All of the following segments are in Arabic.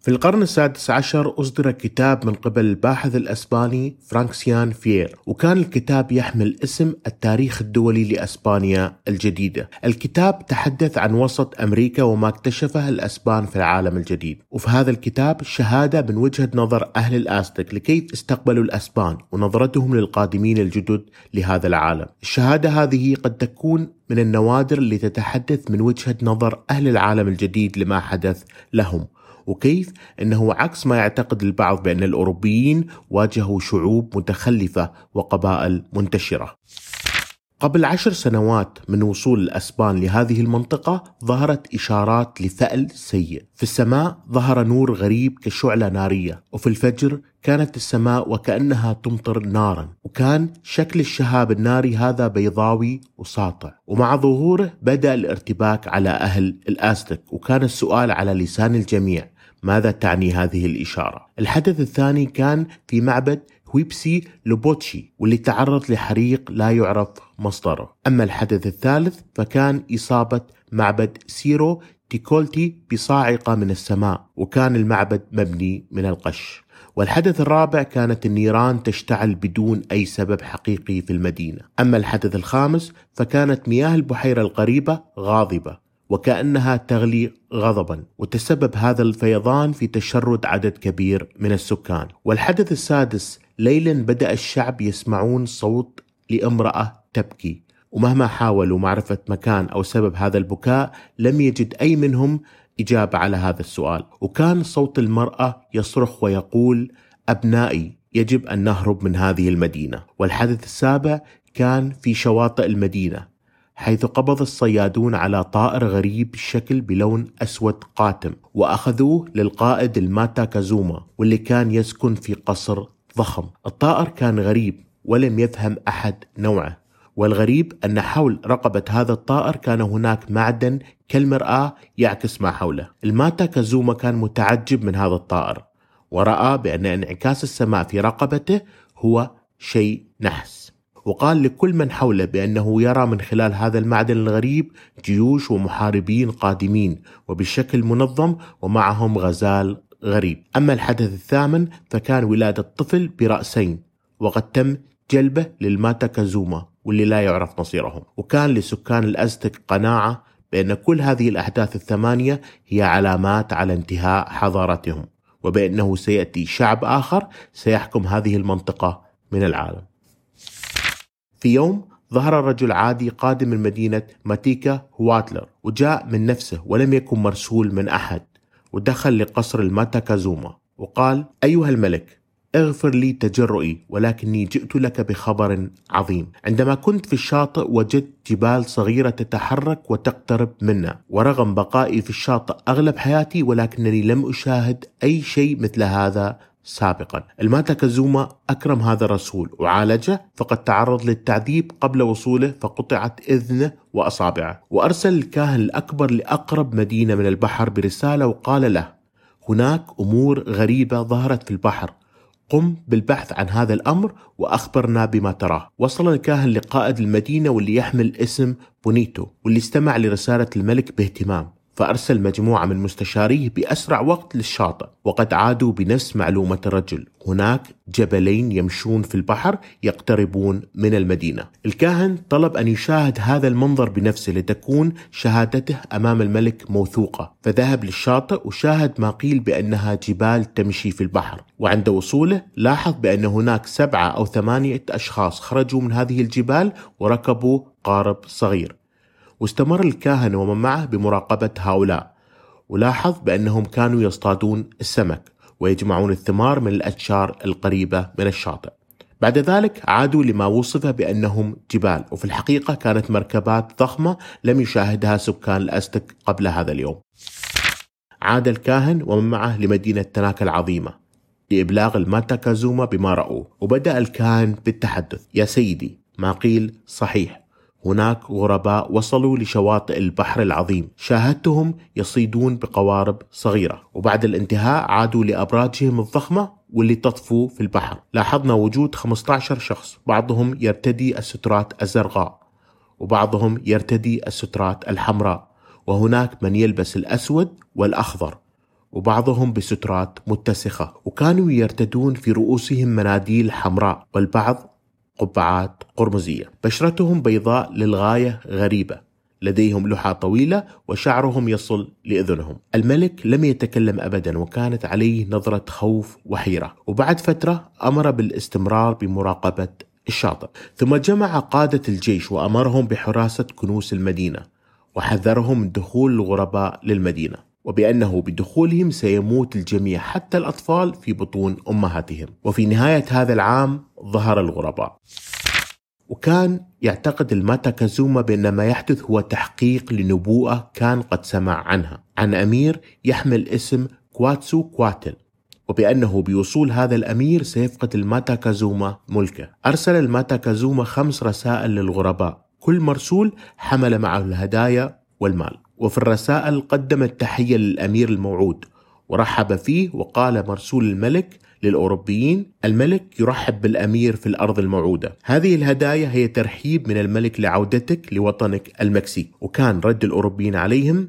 في القرن السادس عشر أصدر كتاب من قبل الباحث الأسباني فرانكسيان فيير وكان الكتاب يحمل اسم التاريخ الدولي لأسبانيا الجديدة. الكتاب تحدث عن وسط أمريكا وما اكتشفه الأسبان في العالم الجديد. وفي هذا الكتاب شهادة من وجهة نظر أهل الآستك لكيف استقبلوا الأسبان ونظرتهم للقادمين الجدد لهذا العالم. الشهادة هذه قد تكون من النوادر اللي تتحدث من وجهة نظر أهل العالم الجديد لما حدث لهم. وكيف؟ إنه عكس ما يعتقد البعض بأن الأوروبيين واجهوا شعوب متخلفة وقبائل منتشرة. قبل عشر سنوات من وصول الأسبان لهذه المنطقة ظهرت إشارات لفأل سيء. في السماء ظهر نور غريب كشعلة نارية وفي الفجر كانت السماء وكأنها تمطر نارا وكان شكل الشهاب الناري هذا بيضاوي وساطع. ومع ظهوره بدأ الارتباك على أهل الآستك وكان السؤال على لسان الجميع ماذا تعني هذه الإشارة؟ الحدث الثاني كان في معبد هويبسي لوبوتشي واللي تعرض لحريق لا يعرف مصدره. أما الحدث الثالث فكان إصابة معبد سيرو تيكولتي بصاعقة من السماء وكان المعبد مبني من القش. والحدث الرابع كانت النيران تشتعل بدون أي سبب حقيقي في المدينة. أما الحدث الخامس فكانت مياه البحيرة القريبة غاضبة. وكأنها تغلي غضبا وتسبب هذا الفيضان في تشرد عدد كبير من السكان. والحدث السادس ليلا بدأ الشعب يسمعون صوت لامرأة تبكي. ومهما حاولوا معرفة مكان أو سبب هذا البكاء لم يجد أي منهم إجابة على هذا السؤال. وكان صوت المرأة يصرخ ويقول أبنائي يجب أن نهرب من هذه المدينة. والحدث السابع كان في شواطئ المدينة. حيث قبض الصيادون على طائر غريب الشكل بلون أسود قاتم وأخذوه للقائد الماتا كازوما واللي كان يسكن في قصر ضخم. الطائر كان غريب ولم يفهم أحد نوعه والغريب أن حول رقبة هذا الطائر كان هناك معدن كالمرآة يعكس ما حوله. الماتا كازوما كان متعجب من هذا الطائر ورأى بأن انعكاس السماء في رقبته هو شيء نحس. وقال لكل من حوله بأنه يرى من خلال هذا المعدن الغريب جيوش ومحاربين قادمين وبشكل منظم ومعهم غزال غريب. أما الحدث الثامن فكان ولادة طفل برأسين وقد تم جلبه للماتا كازوما واللي لا يعرف مصيرهم. وكان لسكان الأزتك قناعة بأن كل هذه الأحداث الثمانية هي علامات على انتهاء حضارتهم وبأنه سيأتي شعب آخر سيحكم هذه المنطقة من العالم. في يوم ظهر رجل عادي قادم من مدينة ماتيكا هواتلر وجاء من نفسه ولم يكن مرسول من أحد ودخل لقصر الماتاكازوما وقال أيها الملك اغفر لي تجرؤي ولكني جئت لك بخبر عظيم. عندما كنت في الشاطئ وجدت جبال صغيرة تتحرك وتقترب منا ورغم بقائي في الشاطئ أغلب حياتي ولكنني لم أشاهد أي شيء مثل هذا سابقا. الماتا كازوما أكرم هذا الرسول وعالجه فقد تعرض للتعذيب قبل وصوله فقطعت إذنه وأصابعه. وأرسل الكاهن الأكبر لأقرب مدينة من البحر برسالة وقال له هناك أمور غريبة ظهرت في البحر. قم بالبحث عن هذا الأمر وأخبرنا بما تراه. وصل الكاهن لقائد المدينة واللي يحمل اسم بونيتو واللي استمع لرسالة الملك باهتمام. فأرسل مجموعة من مستشاريه بأسرع وقت للشاطئ وقد عادوا بنفس معلومة الرجل. هناك جبلين يمشون في البحر يقتربون من المدينة. الكاهن طلب أن يشاهد هذا المنظر بنفسه لتكون شهادته أمام الملك موثوقة. فذهب للشاطئ وشاهد ما قيل بأنها جبال تمشي في البحر. وعند وصوله لاحظ بأن هناك سبعة أو ثمانية أشخاص خرجوا من هذه الجبال وركبوا قارب صغير. واستمر الكاهن ومن معه بمراقبة هؤلاء. ولاحظ بأنهم كانوا يصطادون السمك ويجمعون الثمار من الأشجار القريبة من الشاطئ. بعد ذلك عادوا لما وصف بأنهم جبال وفي الحقيقة كانت مركبات ضخمة لم يشاهدها سكان الأستك قبل هذا اليوم. عاد الكاهن ومن معه لمدينة تناكا العظيمة لإبلاغ الماتا كازوما بما رأوه. وبدأ الكاهن بالتحدث. يا سيدي ما قيل صحيح. هناك غرباء وصلوا لشواطئ البحر العظيم. شاهدتهم يصيدون بقوارب صغيرة. وبعد الانتهاء عادوا لأبراجهم الضخمة واللي تطفو في البحر. لاحظنا وجود 15 شخص. بعضهم يرتدي السترات الزرقاء وبعضهم يرتدي السترات الحمراء. وهناك من يلبس الأسود والأخضر وبعضهم بسترات متسخة. وكانوا يرتدون في رؤوسهم مناديل حمراء والبعض قبعات قرمزية. بشرتهم بيضاء للغاية غريبة. لديهم لحى طويلة وشعرهم يصل لأذنهم. الملك لم يتكلم أبدا وكانت عليه نظرة خوف وحيرة. وبعد فترة أمر بالاستمرار بمراقبة الشاطئ. ثم جمع قادة الجيش وأمرهم بحراسة كنوس المدينة وحذرهم من دخول الغرباء للمدينة. وبأنه بدخولهم سيموت الجميع حتى الأطفال في بطون أمهاتهم. وفي نهاية هذا العام ظهر الغرباء. وكان يعتقد الماتا كازوما بأن ما يحدث هو تحقيق لنبوءة كان قد سمع عنها. عن أمير يحمل اسم كواتسو كواتل وبأنه بوصول هذا الأمير سيفقد الماتا كازوما ملكه. أرسل الماتا كازوما خمس رسائل للغرباء. كل مرسول حمل معه الهدايا والمال. وفي الرسائل قدم التحية للأمير الموعود ورحب فيه وقال مرسول الملك للأوروبيين الملك يرحب بالأمير في الأرض الموعودة. هذه الهدايا هي ترحيب من الملك لعودتك لوطنك المكسيك وكان رد الأوروبيين عليهم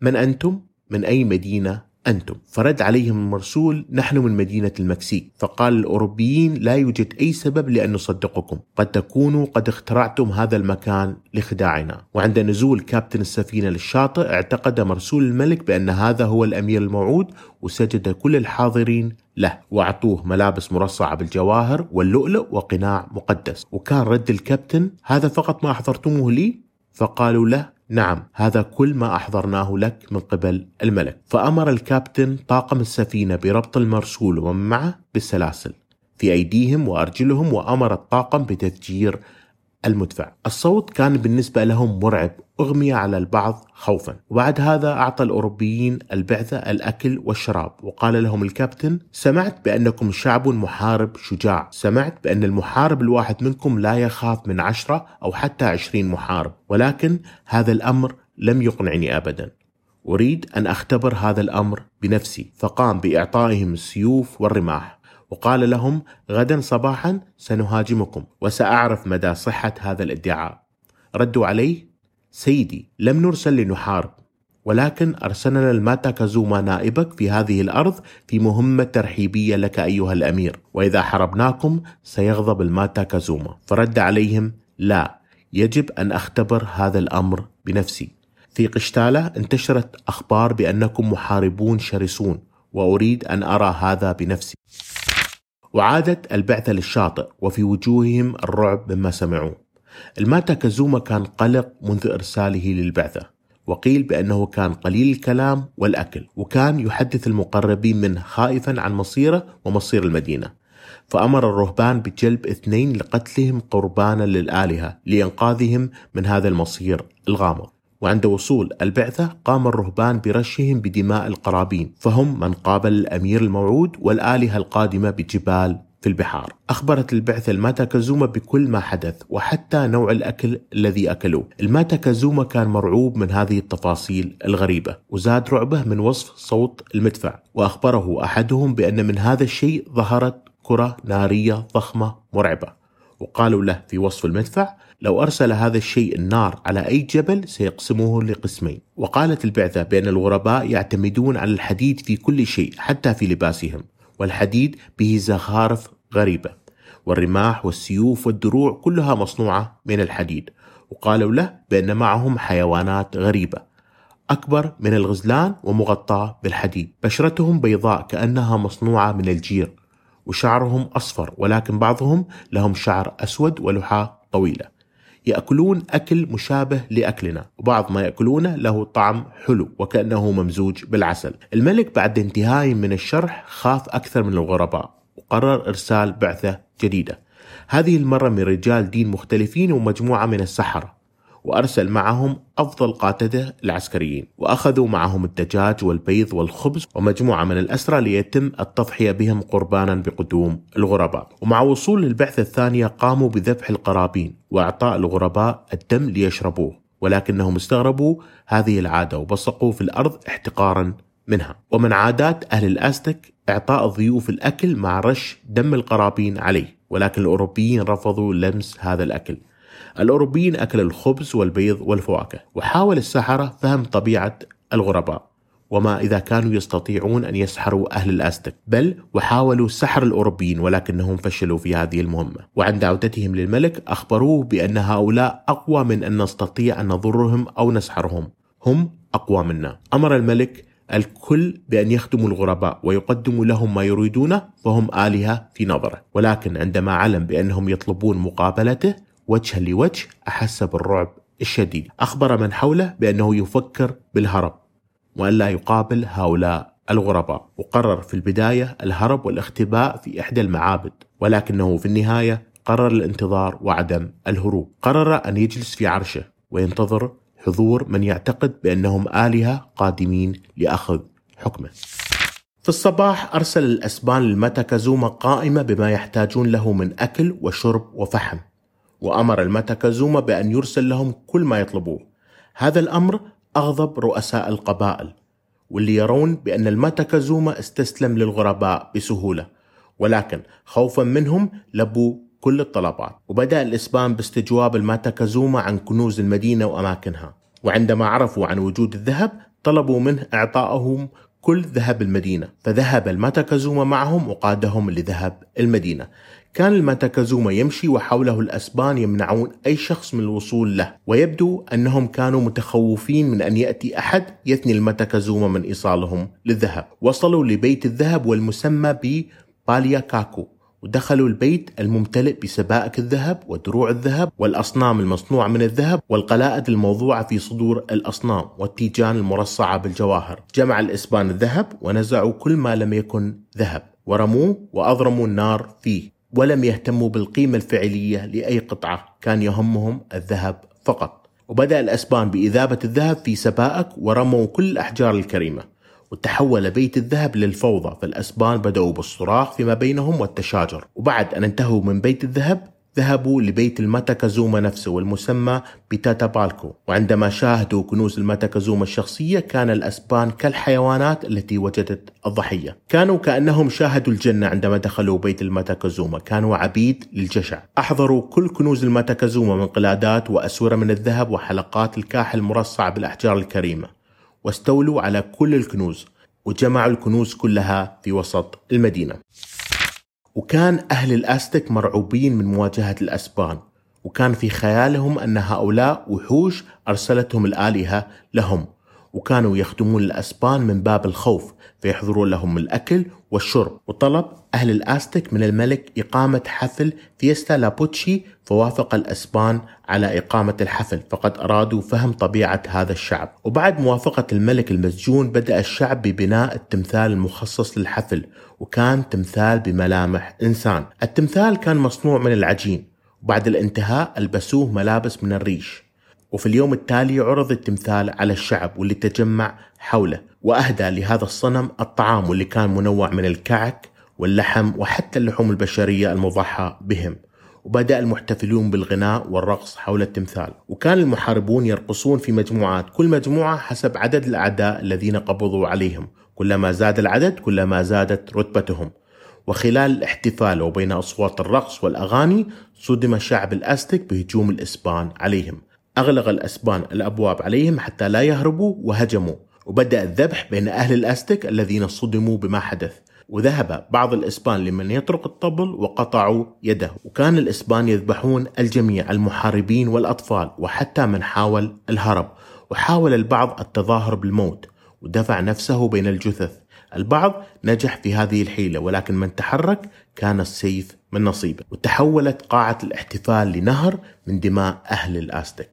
من أنتم؟ من أي مدينة؟ أنتم. فرد عليهم المرسول نحن من مدينة المكسيك. فقال الأوروبيين لا يوجد أي سبب لأن نصدقكم. قد تكونوا قد اخترعتم هذا المكان لخداعنا. وعند نزول كابتن السفينة للشاطئ اعتقد مرسول الملك بأن هذا هو الأمير الموعود وسجد كل الحاضرين له وأعطوه ملابس مرصعة بالجواهر واللؤلؤ وقناع مقدس. وكان رد الكابتن هذا فقط ما أحضرتموه لي؟ فقالوا له نعم هذا كل ما أحضرناه لك من قبل الملك. فأمر الكابتن طاقم السفينة بربط المرسول ومن معه بالسلاسل في أيديهم وأرجلهم وأمر الطاقم بتفجير المدفع. الصوت كان بالنسبة لهم مرعب أغمي على البعض خوفا. وبعد هذا أعطى الأوروبيين البعثة الأكل والشراب. وقال لهم الكابتن سمعت بأنكم شعب محارب شجاع. سمعت بأن المحارب الواحد منكم لا يخاف من عشرة أو حتى عشرين محارب. ولكن هذا الأمر لم يقنعني أبدا. أريد أن أختبر هذا الأمر بنفسي. فقام بإعطائهم السيوف والرماح. وقال لهم غدا صباحا سنهاجمكم وسأعرف مدى صحة هذا الادعاء. ردوا عليه سيدي لم نرسل لنحارب ولكن أرسلنا الماتا كازوما نائبك في هذه الأرض في مهمة ترحيبية لك أيها الأمير وإذا حربناكم سيغضب الماتا كازوما فرد عليهم لا يجب أن أختبر هذا الأمر بنفسي. في قشتالة انتشرت أخبار بأنكم محاربون شرسون وأريد أن أرى هذا بنفسي. وعادت البعثة للشاطئ وفي وجوههم الرعب مما سمعوا الماتا كازوما كان قلق منذ إرساله للبعثة وقيل بأنه كان قليل الكلام والأكل وكان يحدث المقربين منه خائفا عن مصيره ومصير المدينة. فأمر الرهبان بجلب اثنين لقتلهم قربانا للآلهة لإنقاذهم من هذا المصير الغامض. وعند وصول البعثة قام الرهبان برشهم بدماء القرابين فهم من قابل الأمير الموعود والآلهة القادمة بجبال في البحار. أخبرت البعثة الماتا كازوما بكل ما حدث وحتى نوع الأكل الذي أكلوه. الماتا كازوما كان مرعوب من هذه التفاصيل الغريبة وزاد رعبه من وصف صوت المدفع. وأخبره أحدهم بأن من هذا الشيء ظهرت كرة نارية ضخمة مرعبة. وقالوا له في وصف المدفع لو أرسل هذا الشيء النار على أي جبل سيقسموه لقسمين. وقالت البعثة بأن الغرباء يعتمدون على الحديد في كل شيء حتى في لباسهم. والحديد به زخارف غريبة. والرماح والسيوف والدروع كلها مصنوعة من الحديد. وقالوا له بأن معهم حيوانات غريبة. أكبر من الغزلان ومغطاة بالحديد. بشرتهم بيضاء كأنها مصنوعة من الجير. وشعرهم أصفر ولكن بعضهم لهم شعر أسود ولحى طويلة. يأكلون أكل مشابه لأكلنا وبعض ما يأكلونه له طعم حلو وكأنه ممزوج بالعسل. الملك بعد انتهائه من الشرح خاف أكثر من الغرباء وقرر إرسال بعثة جديدة. هذه المرة من رجال دين مختلفين ومجموعة من السحرة. وأرسل معهم أفضل قادته العسكريين وأخذوا معهم الدجاج والبيض والخبز ومجموعة من الأسرى ليتم التضحية بهم قربانا بقدوم الغرباء. ومع وصول البعثة الثانية قاموا بذبح القرابين وإعطاء الغرباء الدم ليشربوه. ولكنهم استغربوا هذه العادة وبصقوا في الأرض احتقارا منها. ومن عادات أهل الأزتك إعطاء الضيوف الأكل مع رش دم القرابين عليه. ولكن الأوروبيين رفضوا لمس هذا الأكل. الأوروبيين أكلوا الخبز والبيض والفواكه وحاول السحرة فهم طبيعة الغرباء وما إذا كانوا يستطيعون أن يسحروا أهل الأزتك. بل وحاولوا سحر الأوروبيين ولكنهم فشلوا في هذه المهمة. وعند عودتهم للملك أخبروه بأن هؤلاء أقوى من أن نستطيع أن نضرهم أو نسحرهم. هم أقوى منا. أمر الملك الكل بأن يخدموا الغرباء ويقدموا لهم ما يريدونه فهم آلهة في نظره. ولكن عندما علم بأنهم يطلبون مقابلته وجها لوجه أحس بالرعب الشديد. أخبر من حوله بأنه يفكر بالهرب وأن لا يقابل هؤلاء الغرباء. وقرر في البداية الهرب والاختباء في إحدى المعابد ولكنه في النهاية قرر الانتظار وعدم الهروب. قرر أن يجلس في عرشه وينتظر حضور من يعتقد بأنهم آلهة قادمين لأخذ حكمه. في الصباح أرسل الأسبان للمتكزوما قائمة بما يحتاجون له من أكل وشرب وفحم. وأمر المتكزوما بأن يرسل لهم كل ما يطلبوه. هذا الأمر أغضب رؤساء القبائل واللي يرون بأن المتكزوما استسلم للغرباء بسهولة ولكن خوفا منهم لبوا كل الطلبات. وبدأ الإسبان باستجواب الماتاكازوما عن كنوز المدينة وأماكنها. وعندما عرفوا عن وجود الذهب طلبوا منه إعطائهم كل ذهب المدينة فذهب الماتاكازوما معهم وقادهم لذهب المدينة. كان الماتاكازوما يمشي وحوله الأسبان يمنعون أي شخص من الوصول له ويبدو أنهم كانوا متخوفين من أن يأتي أحد يثني الماتاكازوما من إيصالهم للذهب. وصلوا لبيت الذهب والمسمى بباليا كاكو ودخلوا البيت الممتلئ بسبائك الذهب ودروع الذهب والأصنام المصنوعة من الذهب والقلائد الموضوعة في صدور الأصنام والتيجان المرصعة بالجواهر. جمع الإسبان الذهب ونزعوا كل ما لم يكن ذهب. ورموه وأضرموا النار فيه. ولم يهتموا بالقيمة الفعلية لأي قطعة كان يهمهم الذهب فقط. وبدأ الأسبان بإذابة الذهب في سبائك ورموا كل الأحجار الكريمة. وتحول بيت الذهب للفوضى فالأسبان بدأوا بالصراخ فيما بينهم والتشاجر. وبعد أن انتهوا من بيت الذهب ذهبوا لبيت الماتاكازوما نفسه والمسمى بتاتا بالكو. وعندما شاهدوا كنوز الماتاكازوما الشخصية كان الأسبان كالحيوانات التي وجدت الضحية. كانوا كأنهم شاهدوا الجنة عندما دخلوا بيت الماتاكازوما. كانوا عبيد للجشع. أحضروا كل كنوز الماتاكازوما من قلادات وأسورة من الذهب وحلقات الكاحل المرصعة بالأحجار الكريمة. واستولوا على كل الكنوز وجمعوا الكنوز كلها في وسط المدينة. وكان أهل الأستك مرعوبين من مواجهة الأسبان وكان في خيالهم أن هؤلاء وحوش أرسلتهم الآلهة لهم. وكانوا يخدمون الأسبان من باب الخوف فيحضرون لهم الأكل والشرب. وطلب أهل الآستك من الملك إقامة حفل فيستا لابوتشي فوافق الأسبان على إقامة الحفل فقد أرادوا فهم طبيعة هذا الشعب. وبعد موافقة الملك المسجون بدأ الشعب ببناء التمثال المخصص للحفل وكان تمثال بملامح إنسان. التمثال كان مصنوع من العجين. وبعد الانتهاء ألبسوه ملابس من الريش. وفي اليوم التالي عرض التمثال على الشعب واللي تجمع حوله وأهدى لهذا الصنم الطعام واللي كان منوع من الكعك واللحم وحتى اللحوم البشرية المضحى بهم. وبدأ المحتفلون بالغناء والرقص حول التمثال. وكان المحاربون يرقصون في مجموعات كل مجموعة حسب عدد الأعداء الذين قبضوا عليهم. كلما زاد العدد كلما زادت رتبتهم. وخلال الاحتفال وبين أصوات الرقص والأغاني صدم شعب الأستك بهجوم الإسبان عليهم. أغلق الأسبان الأبواب عليهم حتى لا يهربوا وهجموا وبدأ الذبح بين أهل الأستك الذين صدموا بما حدث. وذهب بعض الإسبان لمن يطرق الطبل وقطعوا يده. وكان الإسبان يذبحون الجميع المحاربين والأطفال وحتى من حاول الهرب. وحاول البعض التظاهر بالموت ودفع نفسه بين الجثث. البعض نجح في هذه الحيلة ولكن من تحرك كان السيف من نصيبه وتحولت قاعة الاحتفال لنهر من دماء أهل الآستك.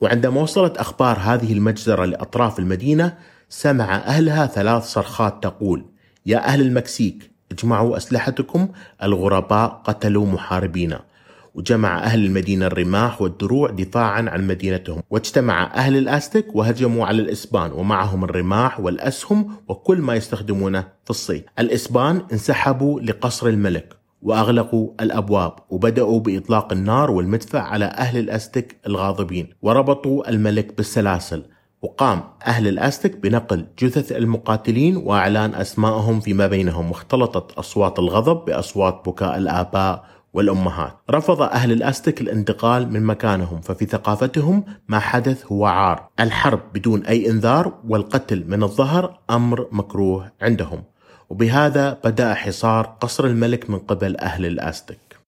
وعندما وصلت أخبار هذه المجزرة لأطراف المدينة سمع أهلها ثلاث صرخات تقول يا أهل المكسيك اجمعوا أسلحتكم الغرباء قتلوا محاربينا. وجمع أهل المدينة الرماح والدروع دفاعا عن مدينتهم واجتمع أهل الأستك وهجموا على الإسبان ومعهم الرماح والأسهم وكل ما يستخدمونه في الصيد الإسبان انسحبوا لقصر الملك وأغلقوا الأبواب وبدأوا بإطلاق النار والمدفع على أهل الأستك الغاضبين. وربطوا الملك بالسلاسل وقام أهل الأستك بنقل جثث المقاتلين وإعلان أسمائهم فيما بينهم واختلطت أصوات الغضب بأصوات بكاء الآباء والأمهات. رفض أهل الأستك الانتقال من مكانهم ففي ثقافتهم ما حدث هو عار. الحرب بدون أي إنذار والقتل من الظهر أمر مكروه عندهم. وبهذا بدأ حصار قصر الملك من قبل أهل الأستك.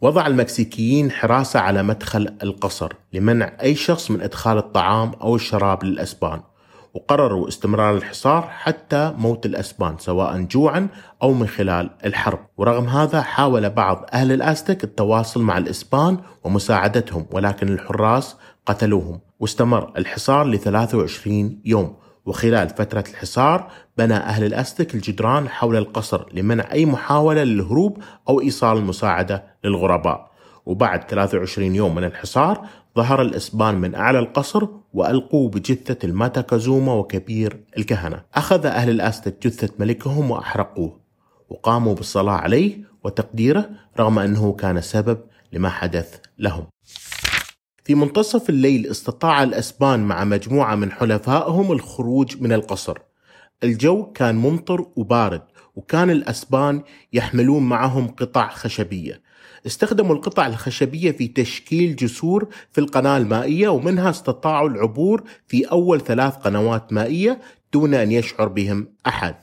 وضع المكسيكيين حراسة على مدخل القصر لمنع أي شخص من إدخال الطعام أو الشراب للأسبان. وقرروا استمرار الحصار حتى موت الأسبان سواء جوعا أو من خلال الحرب. ورغم هذا حاول بعض أهل الأستك التواصل مع الإسبان ومساعدتهم ولكن الحراس قتلوهم. واستمر الحصار ل 23 يوم. وخلال فترة الحصار بنى أهل الأستك الجدران حول القصر لمنع أي محاولة للهروب أو إيصال المساعدة للغرباء. وبعد 23 يوم من الحصار ظهر الإسبان من أعلى القصر وألقوا بجثة الماتا كازوما وكبير الكهنة. أخذ أهل الأستك جثة ملكهم وأحرقوه. وقاموا بالصلاة عليه وتقديره رغم أنه كان سبب لما حدث لهم. في منتصف الليل استطاع الأسبان مع مجموعة من حلفائهم الخروج من القصر. الجو كان ممطر وبارد وكان الأسبان يحملون معهم قطع خشبية. استخدموا القطع الخشبية في تشكيل جسور في القناة المائية ومنها استطاعوا العبور في أول ثلاث قنوات مائية دون أن يشعر بهم أحد.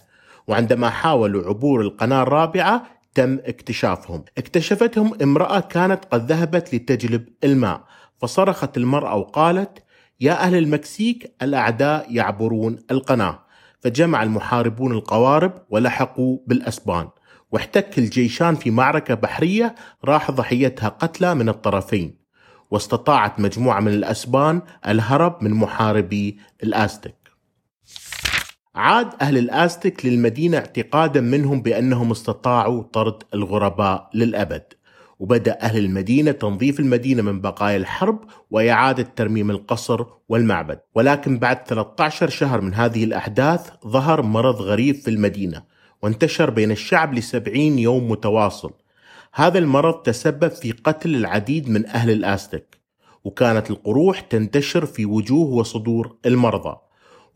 وعندما حاولوا عبور القناة الرابعة تم اكتشافهم. اكتشفتهم امرأة كانت قد ذهبت لتجلب الماء. فصرخت المرأة وقالت يا أهل المكسيك الأعداء يعبرون القناة. فجمع المحاربون القوارب ولحقوا بالأسبان. واحتك الجيشان في معركة بحرية راح ضحيتها قتلى من الطرفين. واستطاعت مجموعة من الأسبان الهرب من محاربي الآستك عاد أهل الآستك للمدينة اعتقادا منهم بأنهم استطاعوا طرد الغرباء للأبد. وبدأ أهل المدينة تنظيف المدينة من بقايا الحرب وإعادة ترميم القصر والمعبد. ولكن بعد 13 شهر من هذه الأحداث ظهر مرض غريب في المدينة. وانتشر بين الشعب لسبعين يوم متواصل. هذا المرض تسبب في قتل العديد من أهل الآستك وكانت القروح تنتشر في وجوه وصدور المرضى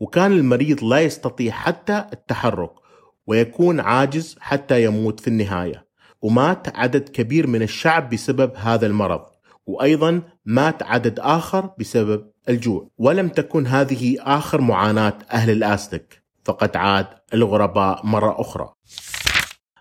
وكان المريض لا يستطيع حتى التحرك ويكون عاجز حتى يموت في النهاية. ومات عدد كبير من الشعب بسبب هذا المرض وأيضا مات عدد آخر بسبب الجوع. ولم تكن هذه آخر معاناة أهل الاستك فقد عاد الغرباء مرة أخرى.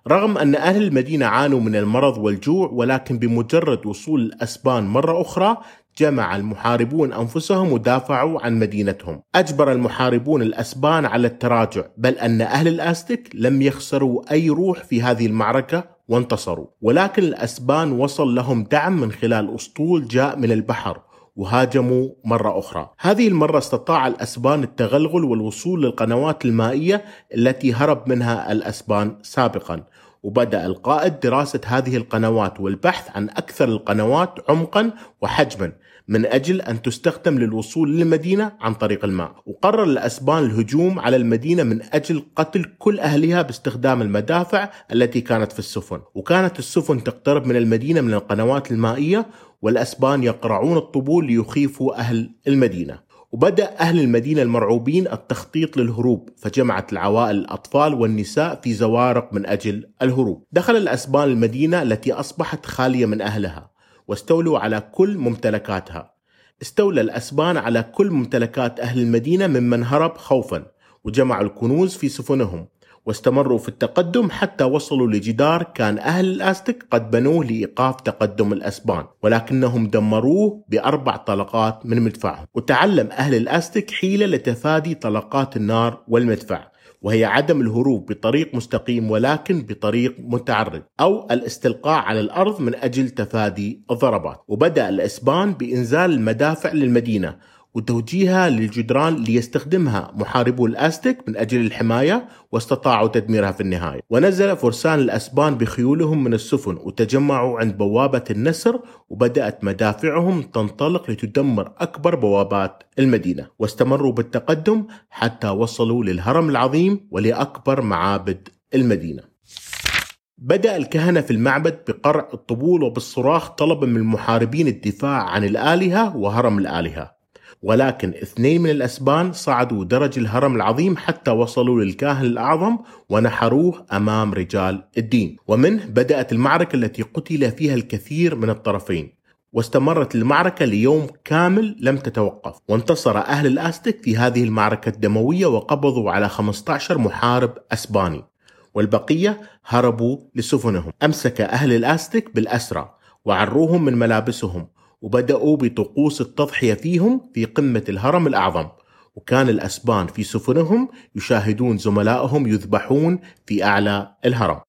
رغم أن أهل المدينة عانوا من المرض والجوع ولكن بمجرد وصول الأسبان مرة أخرى جمع المحاربون أنفسهم ودافعوا عن مدينتهم. أجبر المحاربون الأسبان على التراجع بل أن أهل الأستك لم يخسروا أي روح في هذه المعركة وانتصروا. ولكن الأسبان وصل لهم دعم من خلال أسطول جاء من البحر. وهاجموا مرة أخرى. هذه المرة استطاع الأسبان التغلغل والوصول للقنوات المائية التي هرب منها الأسبان سابقا وبدأ القائد دراسة هذه القنوات والبحث عن أكثر القنوات عمقا وحجما من أجل أن تستخدم للوصول للمدينة عن طريق الماء. وقرر الأسبان الهجوم على المدينة من أجل قتل كل أهلها باستخدام المدافع التي كانت في السفن. وكانت السفن تقترب من المدينة من القنوات المائية والأسبان يقرعون الطبول ليخيفوا أهل المدينة. وبدأ أهل المدينة المرعوبين التخطيط للهروب فجمعت العوائل الأطفال والنساء في زوارق من أجل الهروب. دخل الأسبان المدينة التي أصبحت خالية من أهلها واستولوا على كل ممتلكاتها. استولى الأسبان على كل ممتلكات أهل المدينة ممن هرب خوفا وجمعوا الكنوز في سفنهم. واستمروا في التقدم حتى وصلوا لجدار كان أهل الأستك قد بنوه لإيقاف تقدم الأسبان ولكنهم دمروه بأربع طلقات من مدفعهم وتعلم أهل الأستك حيلة لتفادي طلقات النار والمدفع وهي عدم الهروب بطريق مستقيم ولكن بطريق متعرج أو الاستلقاء على الأرض من أجل تفادي الضربات. وبدأ الأسبان بإنزال المدافع للمدينة وتوجيهها للجدران ليستخدمها محاربو الأستك من أجل الحماية واستطاعوا تدميرها في النهاية. ونزل فرسان الأسبان بخيولهم من السفن وتجمعوا عند بوابة النسر وبدأت مدافعهم تنطلق لتدمر أكبر بوابات المدينة. واستمروا بالتقدم حتى وصلوا للهرم العظيم ولأكبر معابد المدينة. بدأ الكهنة في المعبد بقرع الطبول وبالصراخ طلبا من المحاربين الدفاع عن الآلهة وهرم الآلهة. ولكن اثنين من الأسبان صعدوا درج الهرم العظيم حتى وصلوا للكاهن الأعظم ونحروه أمام رجال الدين. ومنه بدأت المعركة التي قتل فيها الكثير من الطرفين. واستمرت المعركة ليوم كامل لم تتوقف. وانتصر أهل الآستك في هذه المعركة الدموية وقبضوا على 15 محارب أسباني. والبقية هربوا لسفنهم. أمسك أهل الآستك بالأسرى وعروهم من ملابسهم وبدأوا بطقوس التضحية فيهم في قمة الهرم الأعظم. وكان الأسبان في سفنهم يشاهدون زملائهم يذبحون في أعلى الهرم.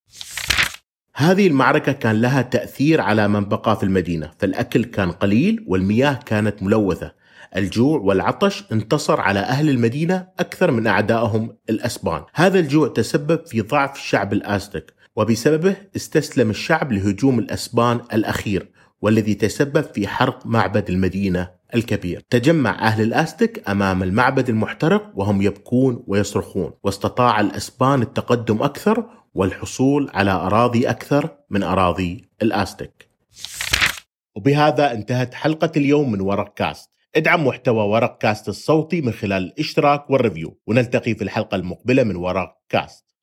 هذه المعركة كان لها تأثير على من بقى في المدينة فالأكل كان قليل والمياه كانت ملوثة. الجوع والعطش انتصر على أهل المدينة أكثر من أعدائهم الأسبان. هذا الجوع تسبب في ضعف الشعب الآستك وبسببه استسلم الشعب لهجوم الأسبان الأخير. والذي تسبب في حرق معبد المدينة الكبير. تجمع أهل الآستك أمام المعبد المحترق وهم يبكون ويصرخون. واستطاع الأسبان التقدم أكثر والحصول على أراضي أكثر من أراضي الآستك. وبهذا انتهت حلقة اليوم من ورق كاست. ادعم محتوى ورق كاست الصوتي من خلال الاشتراك وال review. ونلتقي في الحلقة المقبلة من ورق كاست.